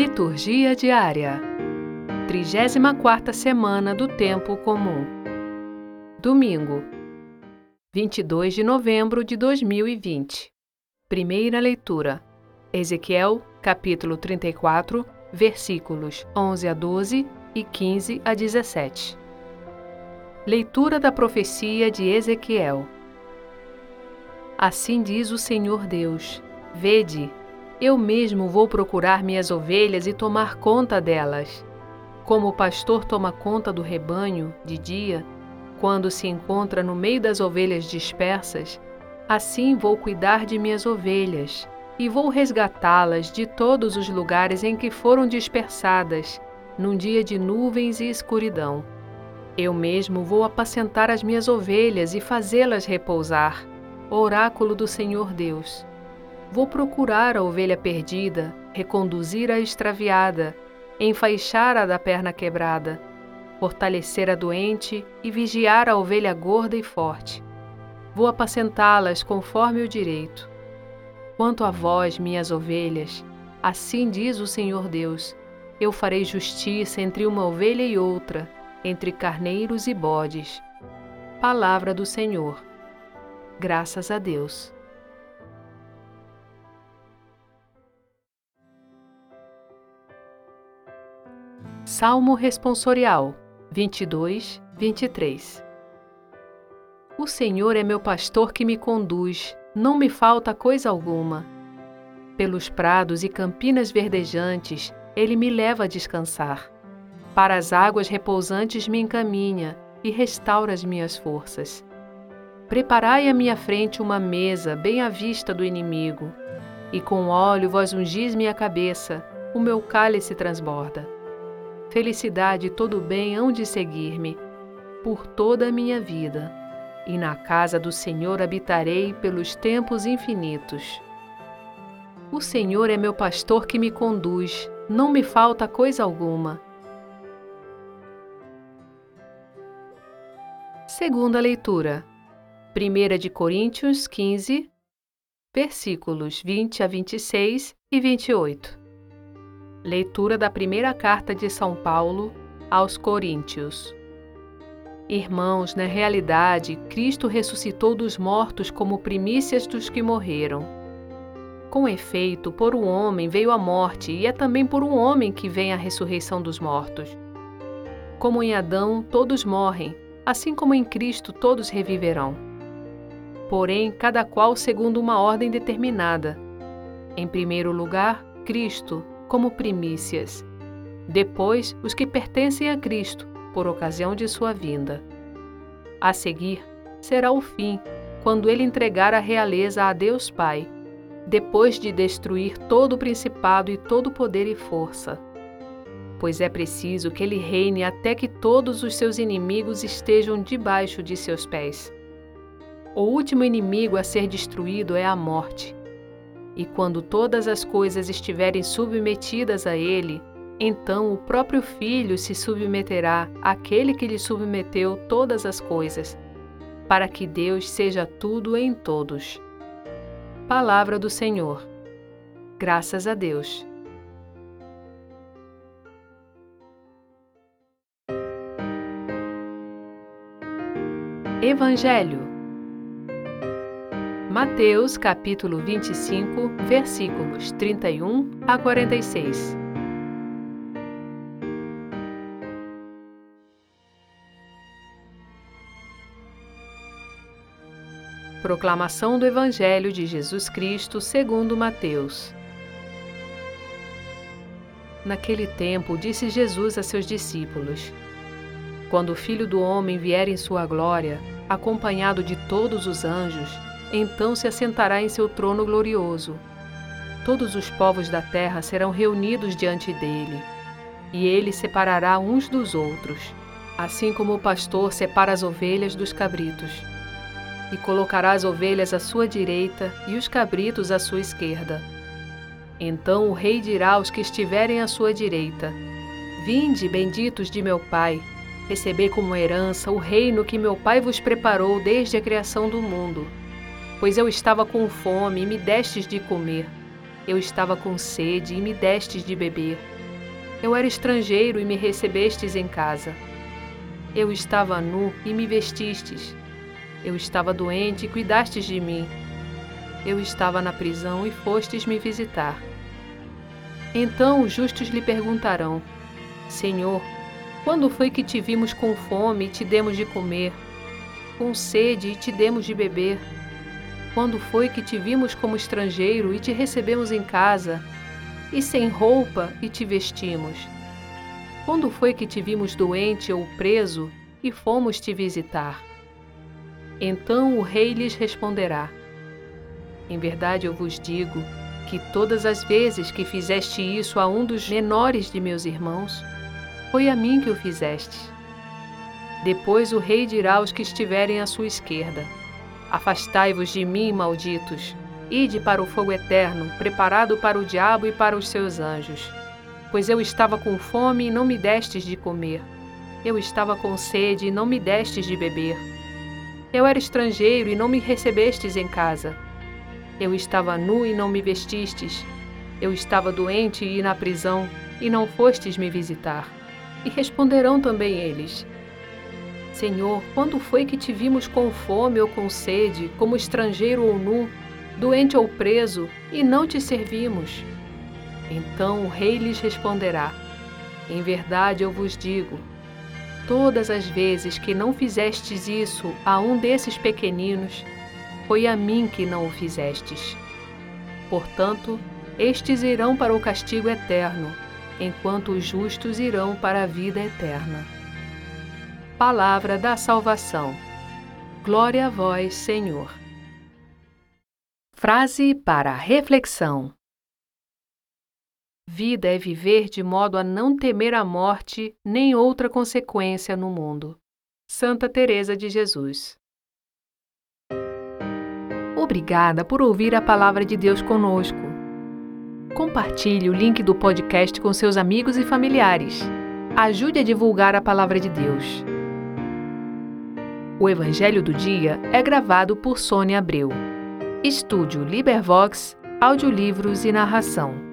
Liturgia diária. 34 semana do tempo comum. Domingo, 22 de novembro de 2020. Primeira leitura. Ezequiel, capítulo 34, versículos 11 a 12 e 15 a 17. Leitura da profecia de Ezequiel. Assim diz o Senhor Deus: Vede, eu mesmo vou procurar minhas ovelhas e tomar conta delas. Como o pastor toma conta do rebanho de dia, quando se encontra no meio das ovelhas dispersas, assim vou cuidar de minhas ovelhas e vou resgatá-las de todos os lugares em que foram dispersadas, num dia de nuvens e escuridão. Eu mesmo vou apacentar as minhas ovelhas e fazê-las repousar. Oráculo do Senhor Deus. Vou procurar a ovelha perdida, reconduzir a extraviada, enfaixar a da perna quebrada, fortalecer a doente e vigiar a ovelha gorda e forte. Vou apacentá-las conforme o direito. Quanto a vós, minhas ovelhas, assim diz o Senhor Deus: eu farei justiça entre uma ovelha e outra, entre carneiros e bodes. Palavra do Senhor. Graças a Deus. Salmo Responsorial 22, 23 O Senhor é meu pastor que me conduz, não me falta coisa alguma. Pelos prados e campinas verdejantes, ele me leva a descansar. Para as águas repousantes me encaminha e restaura as minhas forças. Preparai à minha frente uma mesa bem à vista do inimigo, e com óleo vós ungis minha cabeça, o meu cálice transborda. Felicidade e todo bem hão de seguir-me por toda a minha vida, e na casa do Senhor habitarei pelos tempos infinitos. O Senhor é meu pastor que me conduz, não me falta coisa alguma. Segunda leitura. 1 de Coríntios 15, versículos 20 a 26 e 28. Leitura da primeira carta de São Paulo aos Coríntios. Irmãos, na realidade, Cristo ressuscitou dos mortos como primícias dos que morreram. Com efeito, por um homem veio a morte, e é também por um homem que vem a ressurreição dos mortos. Como em Adão todos morrem, assim como em Cristo todos reviverão. Porém, cada qual segundo uma ordem determinada. Em primeiro lugar, Cristo, como primícias. Depois, os que pertencem a Cristo, por ocasião de sua vinda. A seguir, será o fim, quando ele entregar a realeza a Deus Pai, depois de destruir todo o principado e todo o poder e força. Pois é preciso que ele reine até que todos os seus inimigos estejam debaixo de seus pés. O último inimigo a ser destruído é a morte e quando todas as coisas estiverem submetidas a ele, então o próprio Filho se submeterá àquele que lhe submeteu todas as coisas, para que Deus seja tudo em todos. Palavra do Senhor. Graças a Deus. Evangelho Mateus capítulo 25, versículos 31 a 46. Proclamação do Evangelho de Jesus Cristo segundo Mateus. Naquele tempo disse Jesus a seus discípulos: Quando o Filho do homem vier em sua glória, acompanhado de todos os anjos, então se assentará em seu trono glorioso. Todos os povos da terra serão reunidos diante dele, e ele separará uns dos outros, assim como o pastor separa as ovelhas dos cabritos. E colocará as ovelhas à sua direita e os cabritos à sua esquerda. Então o rei dirá aos que estiverem à sua direita: Vinde, benditos de meu Pai, recebei como herança o reino que meu Pai vos preparou desde a criação do mundo pois eu estava com fome e me destes de comer. Eu estava com sede e me destes de beber. Eu era estrangeiro e me recebestes em casa. Eu estava nu e me vestistes. Eu estava doente e cuidastes de mim. Eu estava na prisão e fostes me visitar. Então os justos lhe perguntarão: Senhor, quando foi que te vimos com fome e te demos de comer, com sede e te demos de beber? Quando foi que te vimos como estrangeiro e te recebemos em casa, e sem roupa e te vestimos? Quando foi que te vimos doente ou preso e fomos te visitar? Então o rei lhes responderá: Em verdade eu vos digo que todas as vezes que fizeste isso a um dos menores de meus irmãos, foi a mim que o fizeste. Depois o rei dirá aos que estiverem à sua esquerda: Afastai-vos de mim, malditos, ide para o fogo eterno, preparado para o diabo e para os seus anjos. Pois eu estava com fome e não me destes de comer. Eu estava com sede e não me destes de beber. Eu era estrangeiro e não me recebestes em casa. Eu estava nu e não me vestistes. Eu estava doente e na prisão, e não fostes me visitar. E responderão também eles: Senhor, quando foi que te vimos com fome ou com sede, como estrangeiro ou nu, doente ou preso, e não te servimos? Então o rei lhes responderá: Em verdade eu vos digo, todas as vezes que não fizestes isso a um desses pequeninos, foi a mim que não o fizestes. Portanto, estes irão para o castigo eterno, enquanto os justos irão para a vida eterna. Palavra da salvação. Glória a vós, Senhor. Frase para reflexão: Vida é viver de modo a não temer a morte nem outra consequência no mundo. Santa Teresa de Jesus. Obrigada por ouvir a palavra de Deus conosco. Compartilhe o link do podcast com seus amigos e familiares. Ajude a divulgar a palavra de Deus. O Evangelho do Dia é gravado por Sônia Abreu. Estúdio Libervox, audiolivros e narração.